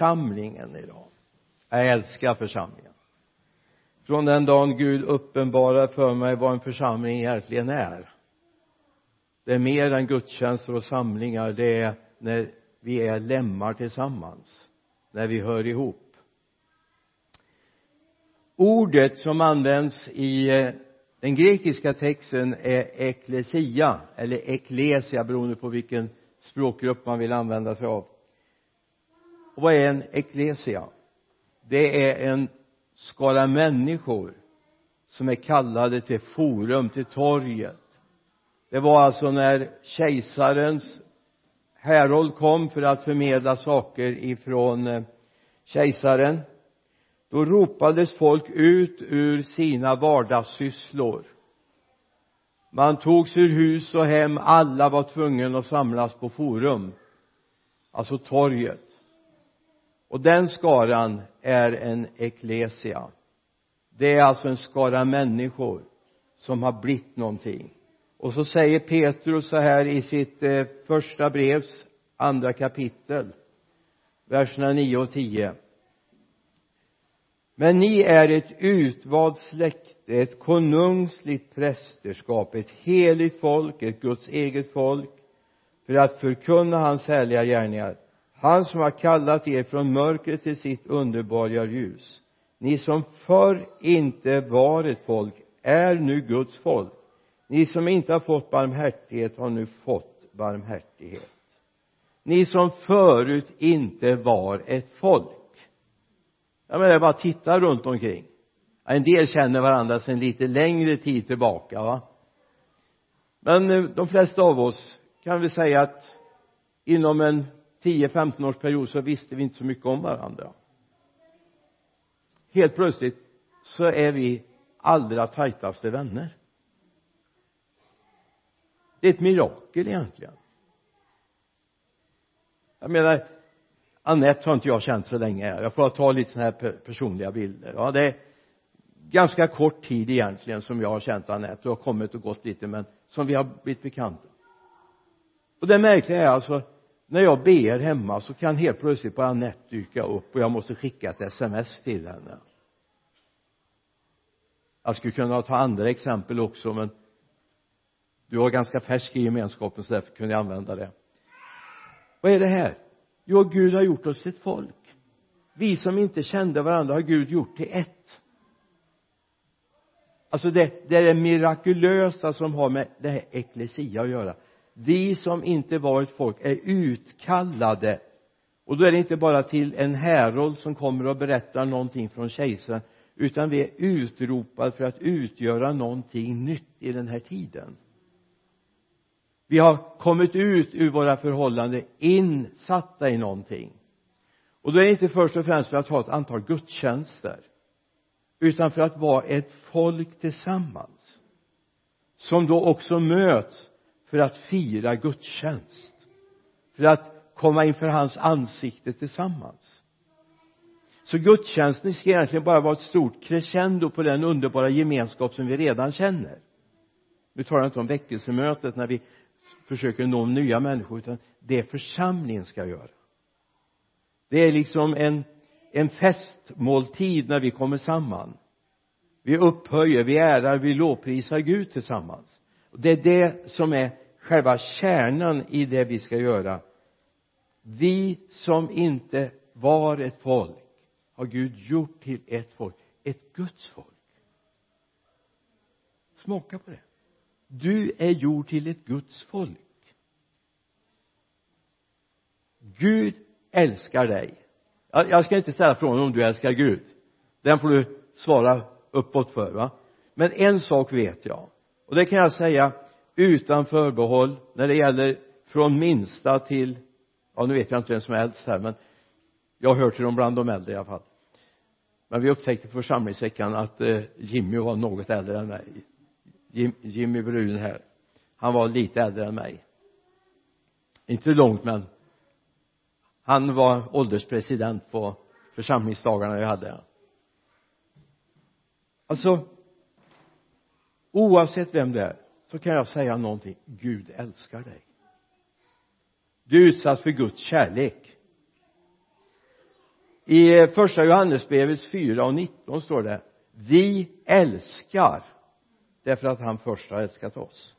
församlingen idag. Jag älskar församlingen. Från den dagen Gud uppenbarar för mig vad en församling egentligen är. Det är mer än gudstjänster och samlingar. Det är när vi är lemmar tillsammans. När vi hör ihop. Ordet som används i eh, den grekiska texten är eklesia eller eklesia beroende på vilken språkgrupp man vill använda sig av och vad är en eklesia? Det är en skara människor som är kallade till forum, till torget. Det var alltså när kejsarens härold kom för att förmedla saker ifrån eh, kejsaren. Då ropades folk ut ur sina vardagssysslor. Man togs ur hus och hem. Alla var tvungna att samlas på forum alltså torget och den skaran är en eklesia. Det är alltså en skara människor som har blivit någonting. Och så säger Petrus så här i sitt eh, första brevs andra kapitel verserna 9 och 10 men ni är ett utvalt släkte ett konungsligt prästerskap ett heligt folk ett Guds eget folk för att förkunna hans härliga gärningar han som har kallat er från mörkret till sitt underbara ljus. Ni som förr inte var ett folk är nu Guds folk. Ni som inte har fått barmhärtighet har nu fått barmhärtighet. Ni som förut inte var ett folk. Jag menar bara titta runt omkring. En del känner varandra sedan lite längre tid tillbaka va? Men eh, de flesta av oss kan vi säga att inom en 10-15 års period så visste vi inte så mycket om varandra. Helt plötsligt så är vi allra tajtaste vänner. Det är ett mirakel egentligen. Jag menar Annette har inte jag känt så länge. Jag får ta lite sådana här personliga bilder. Ja det är ganska kort tid egentligen som jag har känt Annette och har kommit och gått lite men som vi har blivit bekanta. Och det märkliga är alltså när jag ber hemma så kan helt plötsligt bara Anette dyka upp och jag måste skicka ett sms till henne. Jag skulle kunna ta andra exempel också men du var ganska färsk i gemenskapen så därför kunde jag använda det. Vad är det här? Jo Gud har gjort oss till ett folk. Vi som inte kände varandra har Gud gjort till ett. Alltså det, det är det mirakulösa som har med det här eklesia att göra vi som inte var ett folk är utkallade. Och då är det inte bara till en härold som kommer och berättar någonting från kejsaren utan vi är utropade för att utgöra någonting nytt i den här tiden. Vi har kommit ut ur våra förhållanden insatta i någonting. Och då är det inte först och främst för att ha ett antal gudstjänster utan för att vara ett folk tillsammans som då också möts för att fira gudstjänst. För att komma inför hans ansikte tillsammans. Så gudstjänsten ska egentligen bara vara ett stort crescendo på den underbara gemenskap som vi redan känner. Nu talar jag inte om väckelsemötet när vi försöker nå nya människor utan det församlingen ska göra. Det är liksom en en festmåltid när vi kommer samman. Vi upphöjer, vi ärar, vi lovprisar Gud tillsammans. Och det är det som är själva kärnan i det vi ska göra. Vi som inte var ett folk har Gud gjort till ett folk ett Guds folk. Smaka på det. Du är gjord till ett Guds folk. Gud älskar dig. Jag ska inte ställa frågan om du älskar Gud. Den får du svara uppåt för va? Men en sak vet jag och det kan jag säga utan förbehåll när det gäller från minsta till ja nu vet jag inte vem som är äldst här men jag hör till dem bland de äldre i alla fall. Men vi upptäckte på församlingsveckan att eh, Jimmy var något äldre än mig. Jim, Jimmy Brun här. Han var lite äldre än mig. Inte långt men han var ålderspresident på församlingsdagarna vi hade. Alltså oavsett vem det är så kan jag säga någonting. Gud älskar dig. Du är utsatt för Guds kärlek. I första Johannesbrevet 4 och 19 står det vi älskar därför att han först har älskat oss.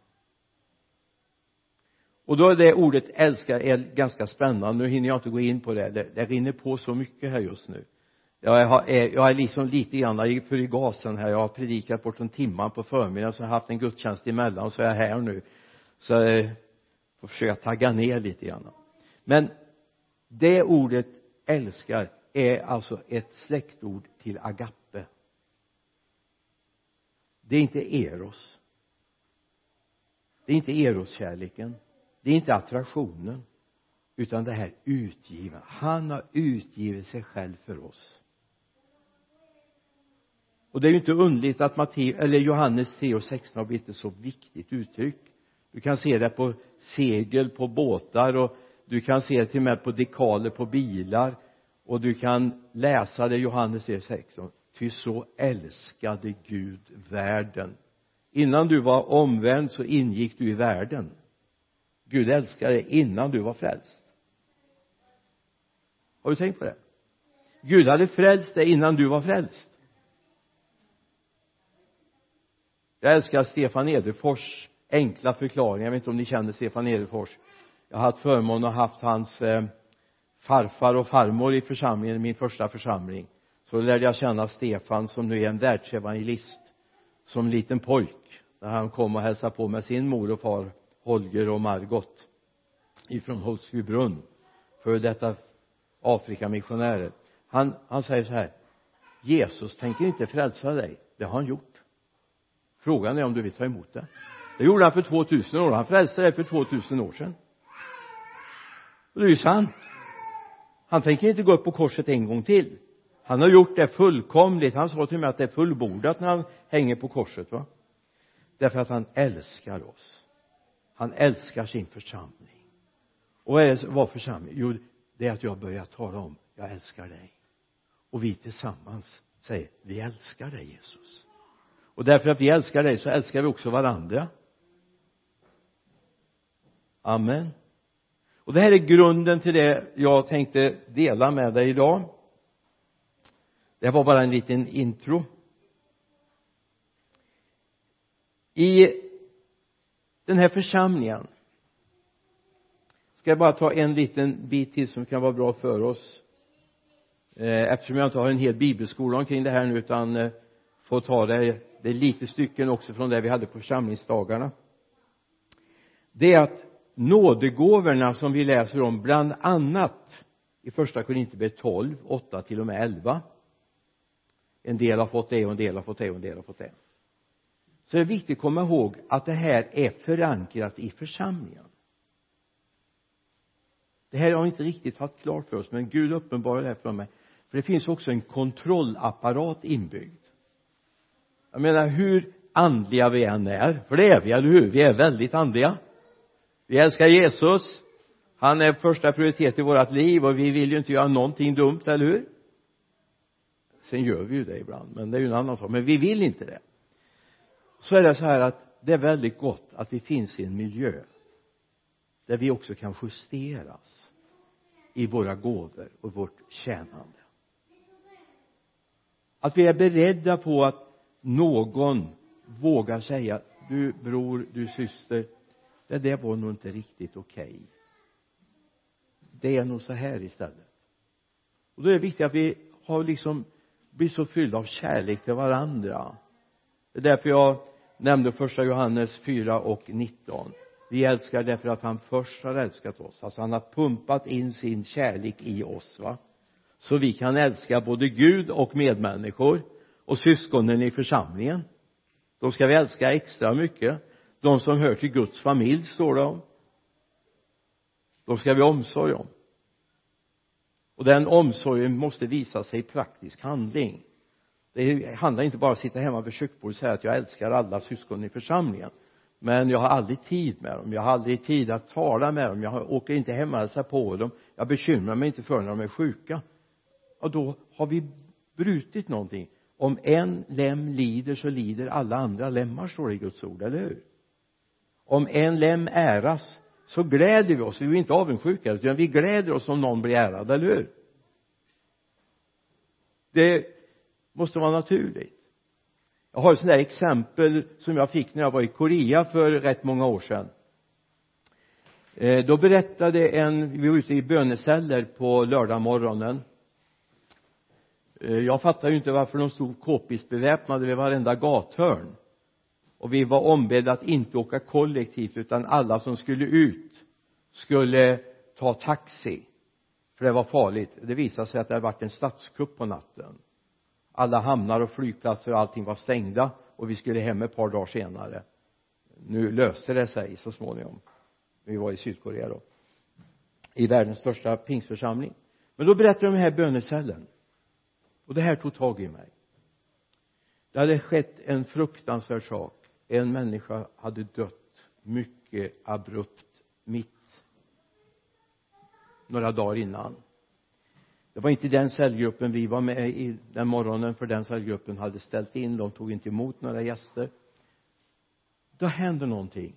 Och då är det ordet älskar är ganska spännande. Nu hinner jag inte gå in på det. Det, det rinner på så mycket här just nu jag, har, är, jag är liksom lite grann för i gasen här. Jag har predikat bort en timme på förmiddagen så jag har haft en gudstjänst emellan och så är jag här nu. Så jag får försöka tagga ner lite grann. Men det ordet älskar är alltså ett släktord till agape. Det är inte eros. Det är inte eroskärleken. Det är inte attraktionen utan det här utgivna han har utgivit sig själv för oss och det är ju inte underligt att Matteus, eller Johannes 3 och 16 har blivit ett så viktigt uttryck. Du kan se det på segel på båtar och du kan se det till och med på dekaler på bilar. Och du kan läsa det i Johannes 3 och 16 ty så älskade Gud världen. Innan du var omvänd så ingick du i världen. Gud älskade dig innan du var frälst. Har du tänkt på det? Gud hade frälst dig innan du var frälst. Jag älskar Stefan Edefors enkla förklaring jag vet inte om ni känner Stefan Edefors. Jag har haft förmånen att ha haft hans eh, farfar och farmor i församlingen min första församling. Så lärde jag känna Stefan som nu är en världsevangelist som liten pojk när han kom och hälsade på med sin mor och far Holger och Margot ifrån Holsbybrunn för detta Afrikamissionärer. Han, han säger så här Jesus tänker inte frälsa dig. Det har han gjort frågan är om du vill ta emot det. Det gjorde han för 2000 år. Han frälste dig för 2000 år sedan. Och det är ju sant. Han tänker inte gå upp på korset en gång till. Han har gjort det fullkomligt. Han sa till mig att det är fullbordat när han hänger på korset va? Därför att han älskar oss. Han älskar sin församling. Och vad är det vad församling? Jo det är att jag börjar tala om jag älskar dig. Och vi tillsammans säger vi älskar dig Jesus och därför att vi älskar dig så älskar vi också varandra. Amen. Och det här är grunden till det jag tänkte dela med dig idag. Det var bara en liten intro. I den här församlingen ska jag bara ta en liten bit till som kan vara bra för oss. Eh, eftersom jag inte har en hel bibelskola omkring det här nu utan eh, får ta det det är lite stycken också från det vi hade på församlingsdagarna. Det är att nådegåvorna som vi läser om bland annat i första Korinthierbrevet 12, 8 till och med 11 en del har fått det och en del har fått det och en del har fått det. Så det är viktigt att komma ihåg att det här är förankrat i församlingen. Det här har vi inte riktigt haft klart för oss men Gud uppenbarade det här för mig. För det finns också en kontrollapparat inbyggd jag menar hur andliga vi än är för det är vi, eller hur? Vi är väldigt andliga. Vi älskar Jesus. Han är första prioritet i vårt liv och vi vill ju inte göra någonting dumt, eller hur? Sen gör vi ju det ibland men det är ju en annan sak. Men vi vill inte det. Så är det så här att det är väldigt gott att vi finns i en miljö där vi också kan justeras i våra gåvor och vårt tjänande. Att vi är beredda på att någon vågar säga du bror, du syster det där var nog inte riktigt okej. Okay. det är nog så här istället. Och då är det viktigt att vi har liksom blivit så fyllda av kärlek till varandra. Det är därför jag nämnde första Johannes 4 och 19 vi älskar därför att han först har älskat oss. Alltså han har pumpat in sin kärlek i oss va? Så vi kan älska både Gud och medmänniskor och syskonen i församlingen. De ska vi älska extra mycket. De som hör till Guds familj står det om. De ska vi omsorg om. Och den omsorgen måste visa sig i praktisk handling. Det handlar inte bara om att sitta hemma vid köksbordet och säga att jag älskar alla syskon i församlingen. Men jag har aldrig tid med dem. Jag har aldrig tid att tala med dem. Jag åker inte hem och hälsar på dem. Jag bekymrar mig inte för när de är sjuka. Och då har vi brutit någonting om en lem lider så lider alla andra lemmar står det i Guds ord, eller hur? Om en lem äras så gläder vi oss. Vi är inte avundsjuka utan vi gläder oss om någon blir ärad, eller hur? Det måste vara naturligt. Jag har ett sånt där exempel som jag fick när jag var i Korea för rätt många år sedan. Eh, då berättade en vi var ute i böneceller på lördag morgonen. Eh, jag fattar ju inte varför de stod k-pistbeväpnade vid varenda gathörn. Och vi var ombedda att inte åka kollektivt utan alla som skulle ut skulle ta taxi. För det var farligt. Det visade sig att det hade varit en statskupp på natten. Alla hamnar och flygplatser och allting var stängda och vi skulle hem ett par dagar senare. Nu löste det sig så småningom. Vi var i Sydkorea då. I världens största pingstförsamling. Men då berättade de den här bönecellen och det här tog tag i mig. Det hade skett en fruktansvärd sak. En människa hade dött mycket abrupt mitt några dagar innan. Det var inte den cellgruppen vi var med i den morgonen för den cellgruppen hade ställt in. De tog inte emot några gäster. Då händer någonting.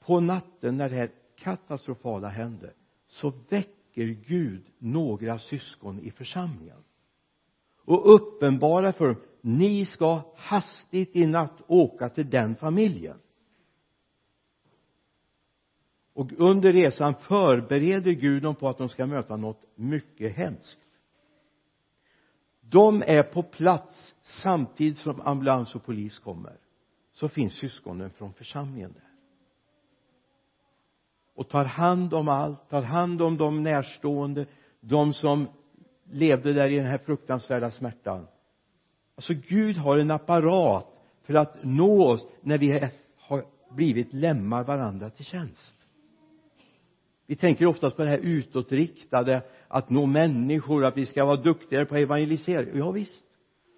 På natten när det här katastrofala hände så väcker Gud några syskon i församlingen och uppenbara för dem ni ska hastigt i natt åka till den familjen. Och under resan förbereder Gud dem på att de ska möta något mycket hemskt. De är på plats samtidigt som ambulans och polis kommer. Så finns syskonen från församlingen där. Och tar hand om allt, tar hand om de närstående de som levde där i den här fruktansvärda smärtan. Alltså Gud har en apparat för att nå oss när vi har blivit lemmar varandra till tjänst. Vi tänker oftast på det här utåtriktade att nå människor att vi ska vara duktigare på evangelisering ja visst.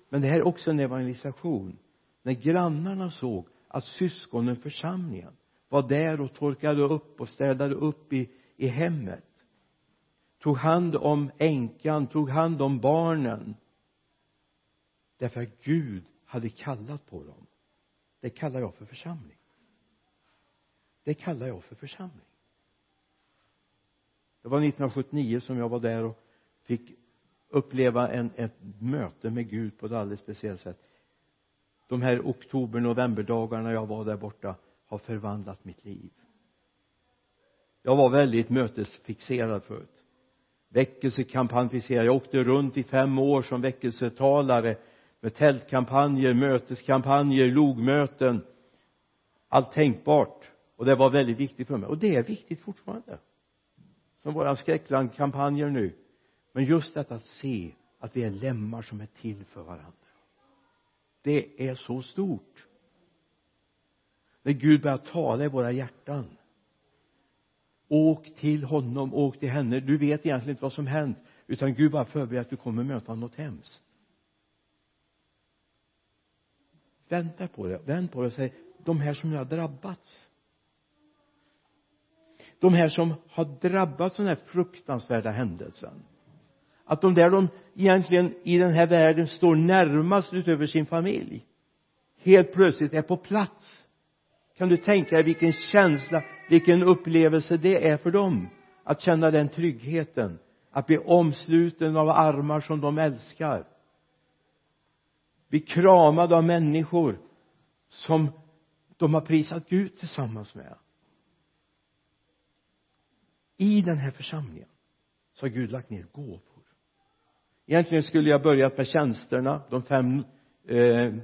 Men det här är också en evangelisation. När grannarna såg att syskonen församlingen var där och torkade upp och städade upp i, i hemmet tog hand om änkan, tog hand om barnen. Därför att Gud hade kallat på dem. Det kallar jag för församling. Det kallar jag för församling. Det var 1979 som jag var där och fick uppleva en, ett möte med Gud på ett alldeles speciellt sätt. De här oktober novemberdagarna jag var där borta har förvandlat mitt liv. Jag var väldigt mötesfixerad förut väckelsekampanj. jag åkte runt i fem år som väckelsetalare med tältkampanjer, möteskampanjer, logmöten. Allt tänkbart. Och det var väldigt viktigt för mig. Och det är viktigt fortfarande. Som våra skräcklandkampanjer nu. Men just detta att se att vi är lemmar som är till för varandra. Det är så stort. När Gud börjar tala i våra hjärtan åk till honom, åk till henne. Du vet egentligen inte vad som hänt utan Gud bara förbereder att du kommer möta något hemskt. Vänta på det, vänd på det och säg de här som nu har drabbats. De här som har drabbats av den här fruktansvärda händelsen. Att de där de egentligen i den här världen står närmast utöver sin familj helt plötsligt är på plats kan du tänka dig vilken känsla vilken upplevelse det är för dem? Att känna den tryggheten att bli omsluten av armar som de älskar. Bli kramad av människor som de har prisat Gud tillsammans med. I den här församlingen så har Gud lagt ner gåvor. Egentligen skulle jag börjat med tjänsterna. De fem eh,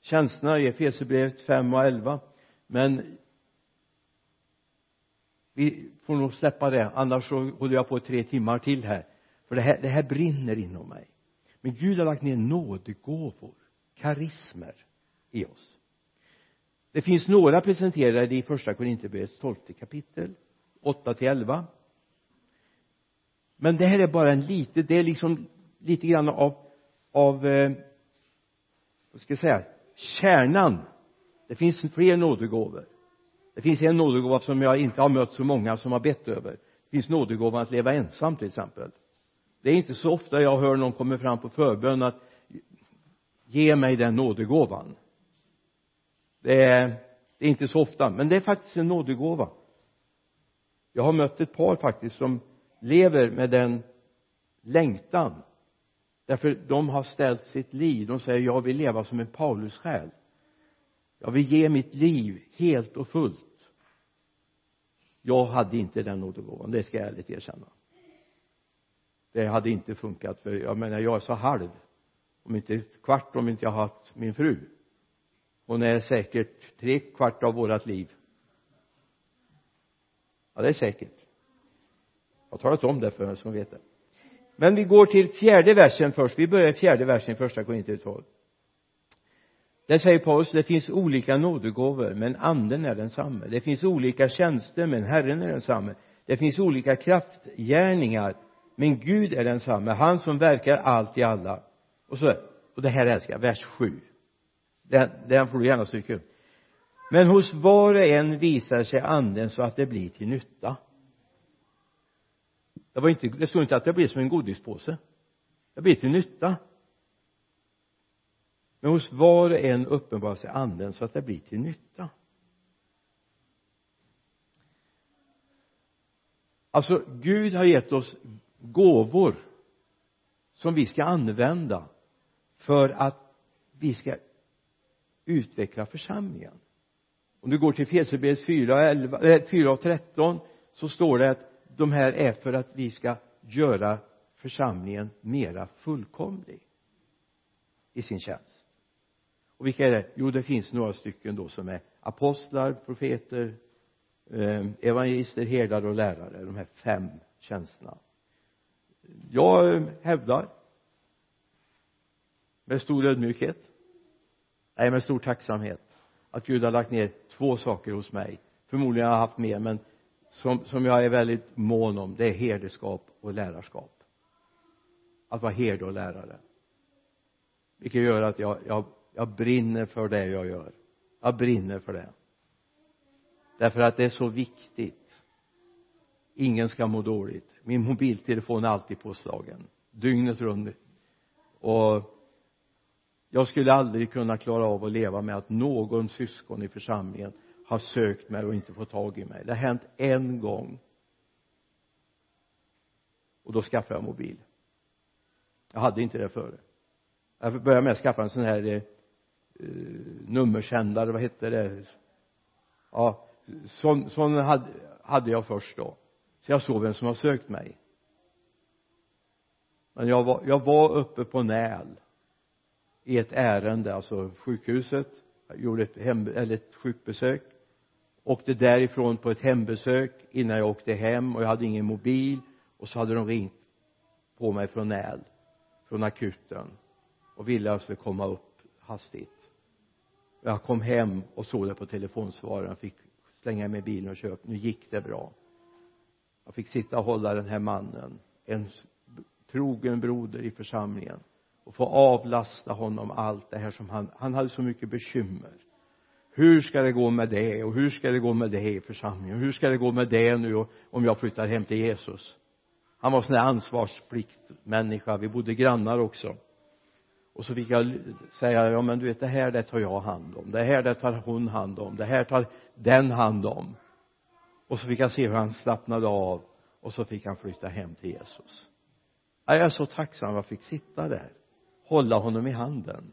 tjänsterna i Efesierbrevet 5 och 11 men vi får nog släppa det annars så håller jag på tre timmar till här. För det här, det här brinner inom mig. Men Gud har lagt ner nådegåvor karismer i oss. Det finns några presenterade i första Korinthierbrevets tolfte kapitel 8 till 11 men det här är bara en liten det är liksom lite grann av av eh, vad ska jag säga kärnan det finns fler nådegåvor. Det finns en nådegåva som jag inte har mött så många som har bett över. Det finns nådegåvan att leva ensam till exempel. Det är inte så ofta jag hör någon komma fram på förbön att ge mig den nådegåvan. Det är, det är inte så ofta men det är faktiskt en nådegåva. Jag har mött ett par faktiskt som lever med den längtan. Därför de har ställt sitt liv. De säger jag vill leva som en Paulus själ jag vill ge mitt liv helt och fullt. Jag hade inte den nådegåvan det ska jag ärligt erkänna. Det hade inte funkat för jag menar jag är så halv. Om inte ett kvart om inte jag haft min fru. Hon är säkert tre kvart av vårat liv. Ja det är säkert. Jag har talat om det för er som vet det. Men vi går till fjärde versen först. Vi börjar i fjärde versen i första Korinthierbrevet 12 där säger Paulus det finns olika nådegåvor men anden är densamme. Det finns olika tjänster men Herren är densamme. Det finns olika kraftgärningar men Gud är densamme. Han som verkar allt i alla. Och så och det här älskar jag vers 7 den, den får du gärna stryka upp. Men hos var och en visar sig anden så att det blir till nytta. Det var inte, det stod inte att det blir som en godispåse. Det blir till nytta men hos var och en uppenbarar sig anden så att det blir till nytta. Alltså Gud har gett oss gåvor som vi ska använda för att vi ska utveckla församlingen. Om du går till Fesebrevet 4, 4 och 13 eh, så står det att de här är för att vi ska göra församlingen mera fullkomlig i sin tjänst och vilka är det? Jo det finns några stycken då som är apostlar, profeter eh, evangelister, herdar och lärare. De här fem tjänsterna. Jag eh, hävdar med stor ödmjukhet nej med stor tacksamhet att Gud har lagt ner två saker hos mig. Förmodligen har jag haft mer men som, som jag är väldigt mån om det är herdeskap och lärarskap. Att vara herde och lärare. Vilket gör att jag, jag, jag brinner för det jag gör. Jag brinner för det. Därför att det är så viktigt. Ingen ska må dåligt. Min mobiltelefon är alltid påslagen. Dygnet runt. Och jag skulle aldrig kunna klara av att leva med att någon syskon i församlingen har sökt mig och inte fått tag i mig. Det har hänt en gång. Och då skaffade jag mobil. Jag hade inte det före. Jag började med att skaffa en sån här eh, Eh, nummersändare vad hette det? Ja sån, sån hade, hade jag först då. Så jag såg vem som har sökt mig. Men jag var, jag var uppe på Näl i ett ärende, alltså sjukhuset. Jag gjorde ett, hem, eller ett sjukbesök. Åkte därifrån på ett hembesök innan jag åkte hem och jag hade ingen mobil. Och så hade de ringt på mig från Näl från akuten och ville att jag skulle komma upp hastigt jag kom hem och såg det på telefonsvararen. Fick slänga mig i bilen och köra nu gick det bra. Jag fick sitta och hålla den här mannen en trogen broder i församlingen och få avlasta honom allt det här som han han hade så mycket bekymmer. Hur ska det gå med det? Och hur ska det gå med det i församlingen? Hur ska det gå med det nu om jag flyttar hem till Jesus? Han var sån där ansvarspliktmänniska. Vi bodde grannar också och så fick jag säga ja men du vet det här det tar jag hand om. Det här det tar hon hand om. Det här tar den hand om. Och så fick jag se hur han slappnade av. Och så fick han flytta hem till Jesus. Jag är så tacksam att jag fick sitta där. Hålla honom i handen.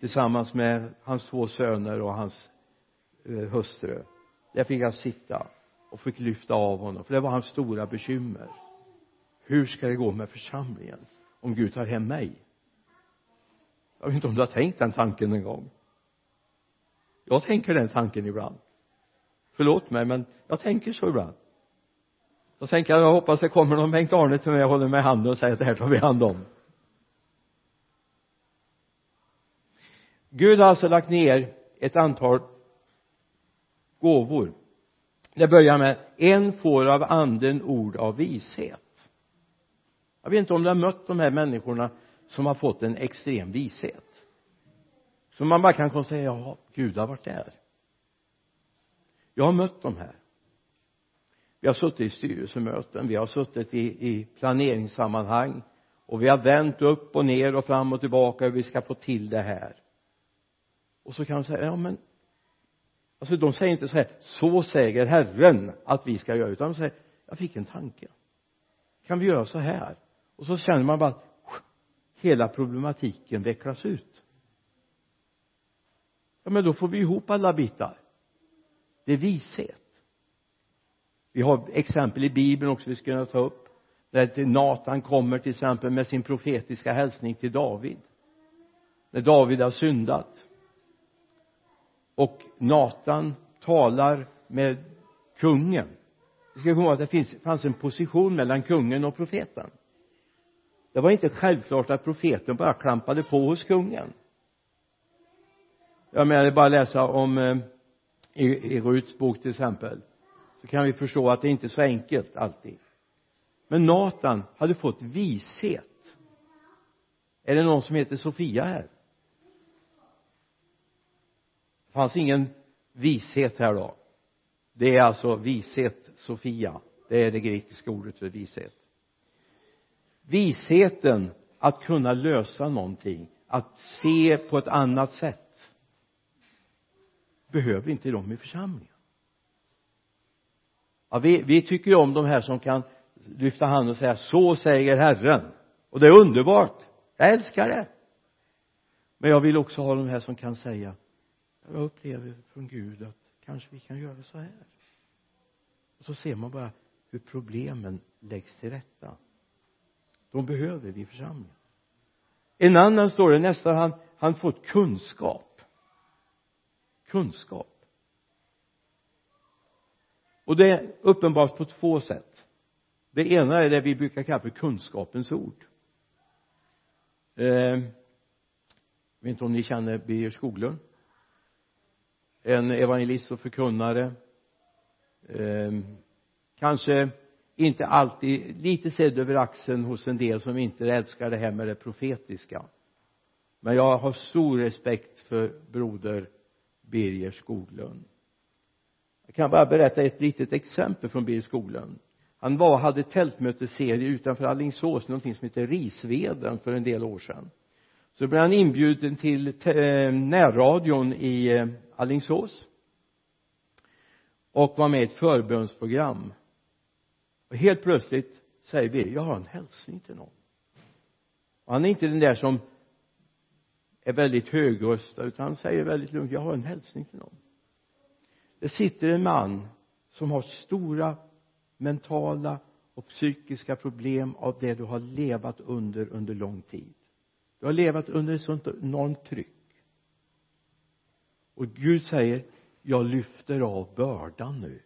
Tillsammans med hans två söner och hans eh, hustru. Där fick jag sitta och fick lyfta av honom. För det var hans stora bekymmer. Hur ska det gå med församlingen om Gud tar hem mig? Jag vet inte om du har tänkt den tanken en gång. Jag tänker den tanken ibland. Förlåt mig men jag tänker så ibland. Jag tänker jag jag hoppas det kommer någon Bengt Arne till mig och håller mig i handen och säger att det här tar vi hand om. Gud har alltså lagt ner ett antal gåvor. Det börjar med en får av anden ord av vishet. Jag vet inte om du har mött de här människorna som har fått en extrem vishet. Som man bara kan konstatera ja Gud har varit där. Jag har mött de här. Vi har suttit i styrelsemöten vi har suttit i, i planeringssammanhang och vi har vänt upp och ner och fram och tillbaka hur vi ska få till det här. Och så kan de säga ja men alltså de säger inte så här så säger Herren att vi ska göra utan de säger jag fick en tanke. Kan vi göra så här? Och så känner man bara hela problematiken vecklas ut. Ja men då får vi ihop alla bitar. Det är vishet. Vi har exempel i bibeln också vi skulle kunna ta upp när Natan kommer till exempel med sin profetiska hälsning till David. När David har syndat. Och Natan talar med kungen. Vi ska komma ihåg att det finns, fanns en position mellan kungen och profeten det var inte självklart att profeten bara klampade på hos kungen. Jag menar det är bara att läsa om eh, i, i Ruts bok till exempel så kan vi förstå att det inte är så enkelt alltid. Men Natan hade fått vishet. Är det någon som heter Sofia här? Det fanns ingen vishet här då. Det är alltså vishet Sofia. Det är det grekiska ordet för vishet visheten att kunna lösa någonting att se på ett annat sätt. Behöver inte de i församlingen? Ja, vi, vi tycker ju om de här som kan lyfta handen och säga så säger Herren. Och det är underbart. Jag älskar det. Men jag vill också ha de här som kan säga jag upplever från Gud att kanske vi kan göra så här. Och så ser man bara hur problemen läggs till rätta de behöver vi i församlingen en annan står det nästan han, han fått kunskap. Kunskap. Och det är uppenbart på två sätt. Det ena är det vi brukar kalla för kunskapens ord. Eh, jag vet inte om ni känner Birger Skoglund? En evangelist och förkunnare. Eh, kanske inte alltid lite sedd över axeln hos en del som inte älskar det här med det profetiska. Men jag har stor respekt för broder Birger Skoglund. Jag kan bara berätta ett litet exempel från Birger Skoglund. Han var hade tältmötesserie utanför Alingsås någonting som heter Risveden för en del år sedan. Så blev han inbjuden till eh, närradion i Allingsås Alingsås och var med i ett förbönsprogram och helt plötsligt säger Birger jag har en hälsning till någon. Och han är inte den där som är väldigt högröstad utan han säger väldigt lugnt jag har en hälsning till någon. Det sitter en man som har stora mentala och psykiska problem av det du har levat under under lång tid. Du har levat under ett sånt enormt tryck. Och Gud säger jag lyfter av bördan nu.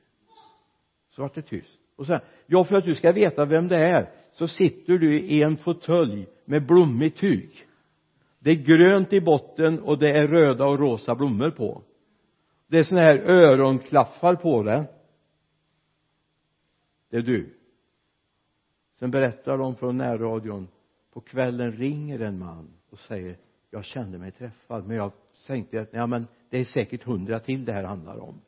Så vart det tyst och sen ja för att du ska veta vem det är så sitter du i en fåtölj med blommigt tyg. Det är grönt i botten och det är röda och rosa blommor på. Det är såna här öronklaffar på det. Det är du. Sen berättar de från närradion på kvällen ringer en man och säger jag kände mig träffad men jag tänkte att ja men det är säkert hundra till det här handlar om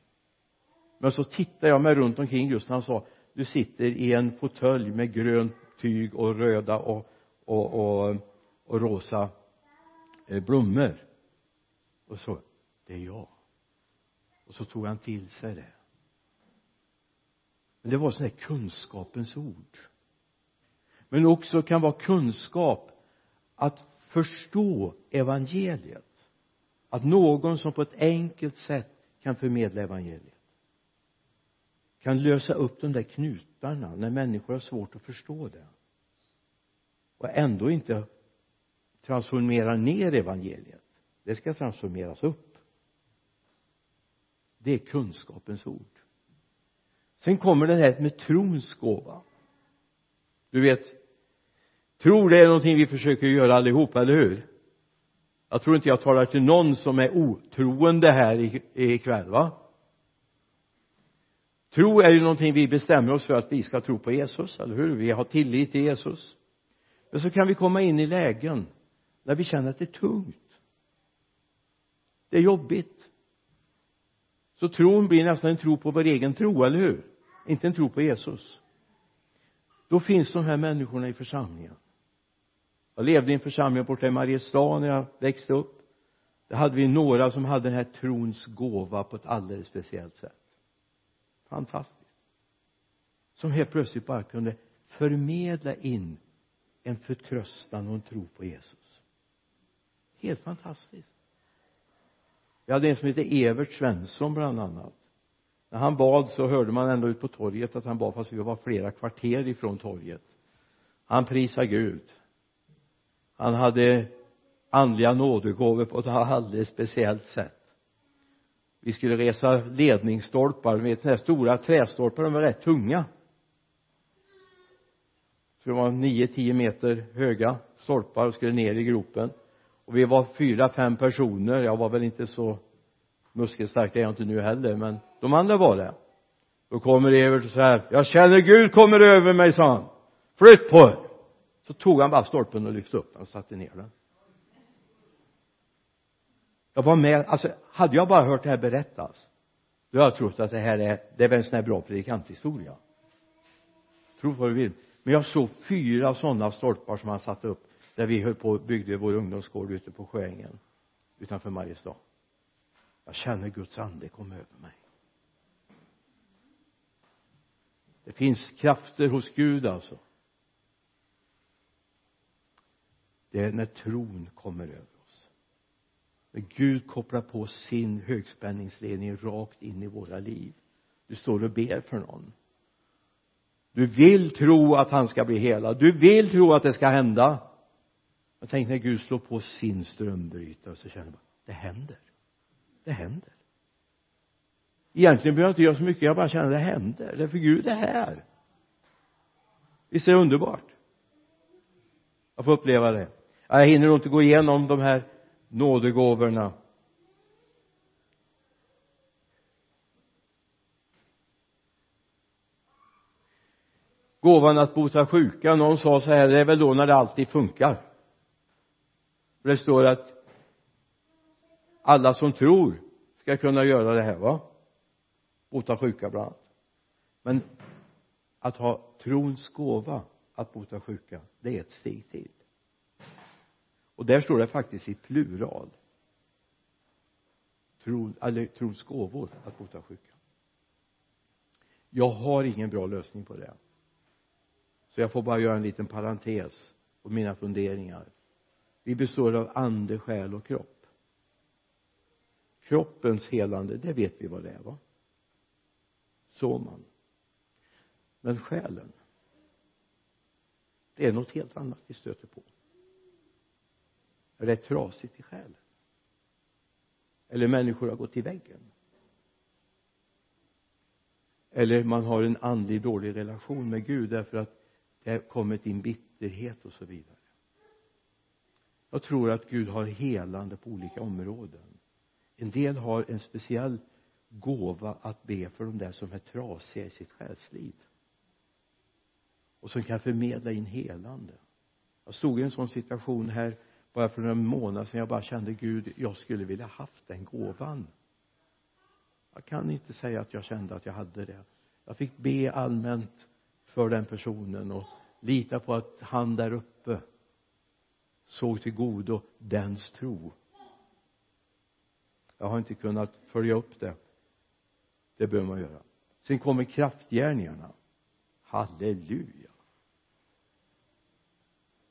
men så tittade jag mig runt omkring just när han sa du sitter i en fåtölj med grönt tyg och röda och, och, och, och rosa eh, blommor. Och så det är jag. Och så tog han till sig det. Men det var sån här kunskapens ord. Men också kan vara kunskap att förstå evangeliet. Att någon som på ett enkelt sätt kan förmedla evangeliet kan lösa upp de där knutarna när människor har svårt att förstå det. Och ändå inte transformera ner evangeliet. Det ska transformeras upp. Det är kunskapens ord. Sen kommer det här med trons gåva. Du vet tro det är någonting vi försöker göra allihop, eller hur? Jag tror inte jag talar till någon som är otroende här ikväll va? Tro är ju någonting vi bestämmer oss för att vi ska tro på Jesus, eller hur? Vi har tillit till Jesus. Men så kan vi komma in i lägen där vi känner att det är tungt. Det är jobbigt. Så tron blir nästan en tro på vår egen tro, eller hur? Inte en tro på Jesus. Då finns de här människorna i församlingen. Jag levde i en församling borta i Mariestad när jag växte upp. Där hade vi några som hade den här trons gåva på ett alldeles speciellt sätt fantastiskt. Som helt plötsligt bara kunde förmedla in en förtröstan och en tro på Jesus. Helt fantastiskt. Vi hade en som hette Evert Svensson bland annat. När han bad så hörde man ändå ut på torget att han bad fast vi var flera kvarter ifrån torget. Han prisade Gud. Han hade andliga nådegåvor på ett alldeles speciellt sätt vi skulle resa ledningsstolpar vet sådana här stora trästolpar de var rätt tunga. Så det var nio tio meter höga stolpar och skulle ner i gropen. Och vi var fyra fem personer. Jag var väl inte så muskelstark det är jag inte nu heller men de andra var det. Då kommer Evert och så här jag känner Gud kommer över mig sa han. Flytt på er! Så tog han bara stolpen och lyfte upp den och satte ner den jag var med alltså hade jag bara hört det här berättas då hade jag trott att det här är det är väl en sån här bra predikanthistoria. Tro vad du vill. Men jag såg fyra sådana stolpar som han satte upp där vi höll på och byggde vår ungdomsgård ute på Sjöängen utanför Mariestad. Jag känner Guds ande komma över mig. Det finns krafter hos Gud alltså. Det är när tron kommer över. Gud kopplar på sin högspänningsledning rakt in i våra liv. Du står och ber för någon. Du vill tro att han ska bli helad. Du vill tro att det ska hända. Jag tänkte när Gud slår på sin strömbrytare så känner man det händer. Det händer. Egentligen behöver jag inte göra så mycket. Jag bara känner det händer. Därför Gud är här. Visst är det underbart? Jag får uppleva det. Jag hinner nog inte gå igenom de här nådegåvorna. Gåvan att bota sjuka någon sa så här det är väl då när det alltid funkar. Det står att alla som tror ska kunna göra det här va? Bota sjuka bland annat. Men att ha trons gåva att bota sjuka det är ett steg till och där står det faktiskt i plural. Tron, eller trons gåvor att bota sjuka. Jag har ingen bra lösning på det. Så jag får bara göra en liten parentes på mina funderingar. Vi består av ande, själ och kropp. Kroppens helande det vet vi vad det är va? Så man. Men själen det är något helt annat vi stöter på är det trasigt i själen eller människor har gått i väggen. Eller man har en andlig dålig relation med Gud därför att det har kommit in bitterhet och så vidare. Jag tror att Gud har helande på olika områden. En del har en speciell gåva att be för de där som är trasiga i sitt själsliv. Och som kan förmedla in helande. Jag stod i en sån situation här bara för några månader sedan jag bara kände Gud jag skulle vilja haft den gåvan. Jag kan inte säga att jag kände att jag hade det. Jag fick be allmänt för den personen och lita på att han där uppe såg till godo dens tro. Jag har inte kunnat följa upp det. Det bör man göra. Sen kommer kraftgärningarna halleluja!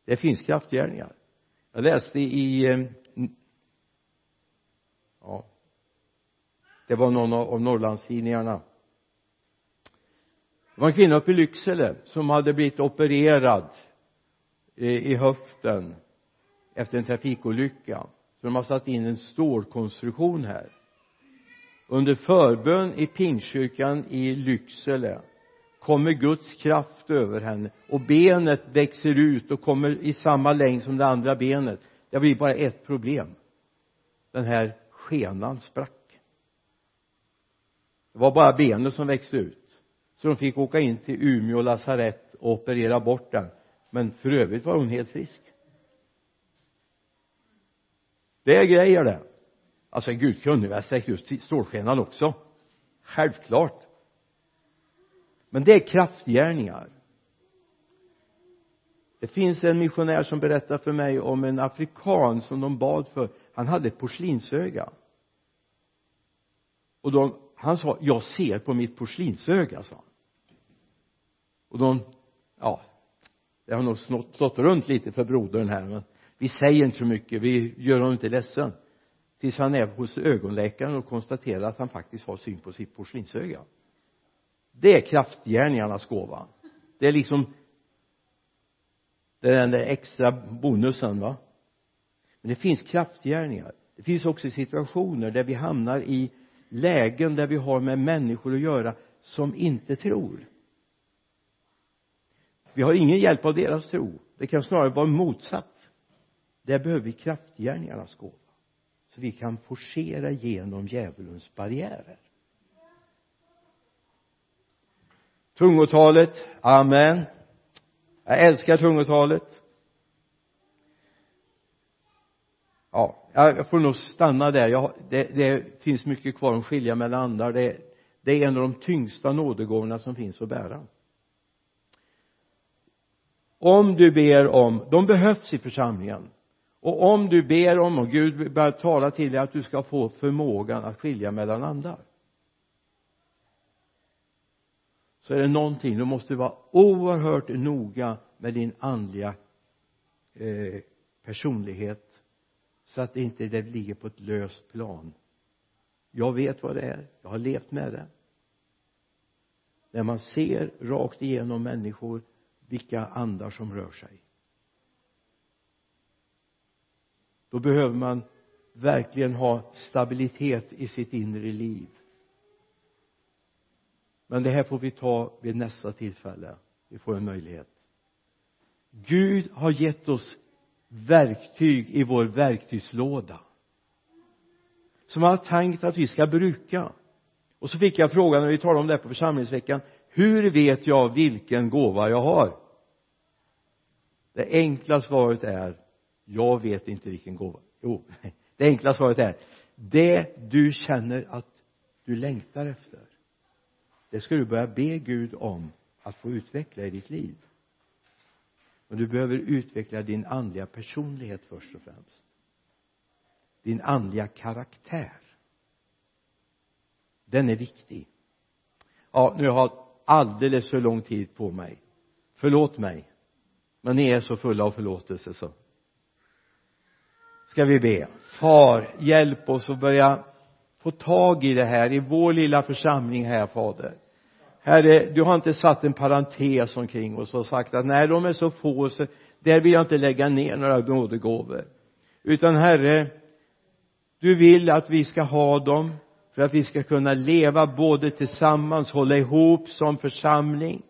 Det finns kraftgärningar jag läste i eh, ja. Det var någon av Norrlandstidningarna. Det var en kvinna uppe i Lycksele som hade blivit opererad eh, i höften efter en trafikolycka. Så de har satt in en stålkonstruktion här. Under förbön i Pingstkyrkan i Lycksele kommer Guds kraft över henne och benet växer ut och kommer i samma längd som det andra benet. Det blir bara ett problem. Den här skenan sprack. Det var bara benet som växte ut. Så de fick åka in till Umeå lasarett och operera bort den. Men för övrigt var hon helt frisk. Det är grejer det. Alltså Gud kunde väl sträckt ut stålskenan också. Självklart men det är kraftgärningar. Det finns en missionär som berättar för mig om en afrikan som de bad för. Han hade ett porslinsöga. Och de, han sa jag ser på mitt porslinsöga sa han. Och de ja det har nog snott, slått runt lite för brodern här men vi säger inte så mycket. Vi gör honom inte ledsen. Tills han är hos ögonläkaren och konstaterar att han faktiskt har syn på sitt porslinsöga det är kraftgärningarnas gåva. Det är liksom det är den där extra bonusen va? Men det finns kraftgärningar. Det finns också situationer där vi hamnar i lägen där vi har med människor att göra som inte tror. Vi har ingen hjälp av deras tro. Det kan snarare vara motsatt. Där behöver vi kraftgärningarnas gåva så vi kan forcera genom djävulens barriärer. Tungotalet. Amen. Jag älskar tungotalet. Ja jag får nog stanna där. Jag, det, det finns mycket kvar att skilja mellan andar det, det är en av de tyngsta nådegåvorna som finns att bära. Om du ber om de behövs i församlingen. Och om du ber om och Gud börjar tala till dig att du ska få förmågan att skilja mellan andar så är det någonting. Du måste vara oerhört noga med din andliga eh, personlighet så att det inte det ligger på ett löst plan. Jag vet vad det är. Jag har levt med det. När man ser rakt igenom människor vilka andar som rör sig. Då behöver man verkligen ha stabilitet i sitt inre liv men det här får vi ta vid nästa tillfälle. Vi får en möjlighet. Gud har gett oss verktyg i vår verktygslåda som han har tänkt att vi ska bruka. Och så fick jag frågan när vi talade om det här på församlingsveckan hur vet jag vilken gåva jag har? Det enkla svaret är jag vet inte vilken gåva. Jo det enkla svaret är det du känner att du längtar efter det ska du börja be Gud om att få utveckla i ditt liv. Men du behöver utveckla din andliga personlighet först och främst. Din andliga karaktär. Den är viktig. Ja nu har jag alldeles för lång tid på mig. Förlåt mig. Men ni är så fulla av förlåtelse så. Ska vi be. Far hjälp oss att börja få tag i det här i vår lilla församling här fader. Herre du har inte satt en parentes omkring oss och sagt att nej de är så få så där vill jag inte lägga ner några nådegåvor. Utan herre du vill att vi ska ha dem för att vi ska kunna leva både tillsammans hålla ihop som församling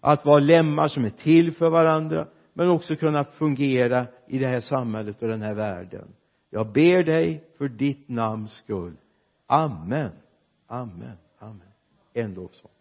att vara lemmar som är till för varandra men också kunna fungera i det här samhället och den här världen. Jag ber dig för ditt namns skull amen. Amen. Amen. En lovsång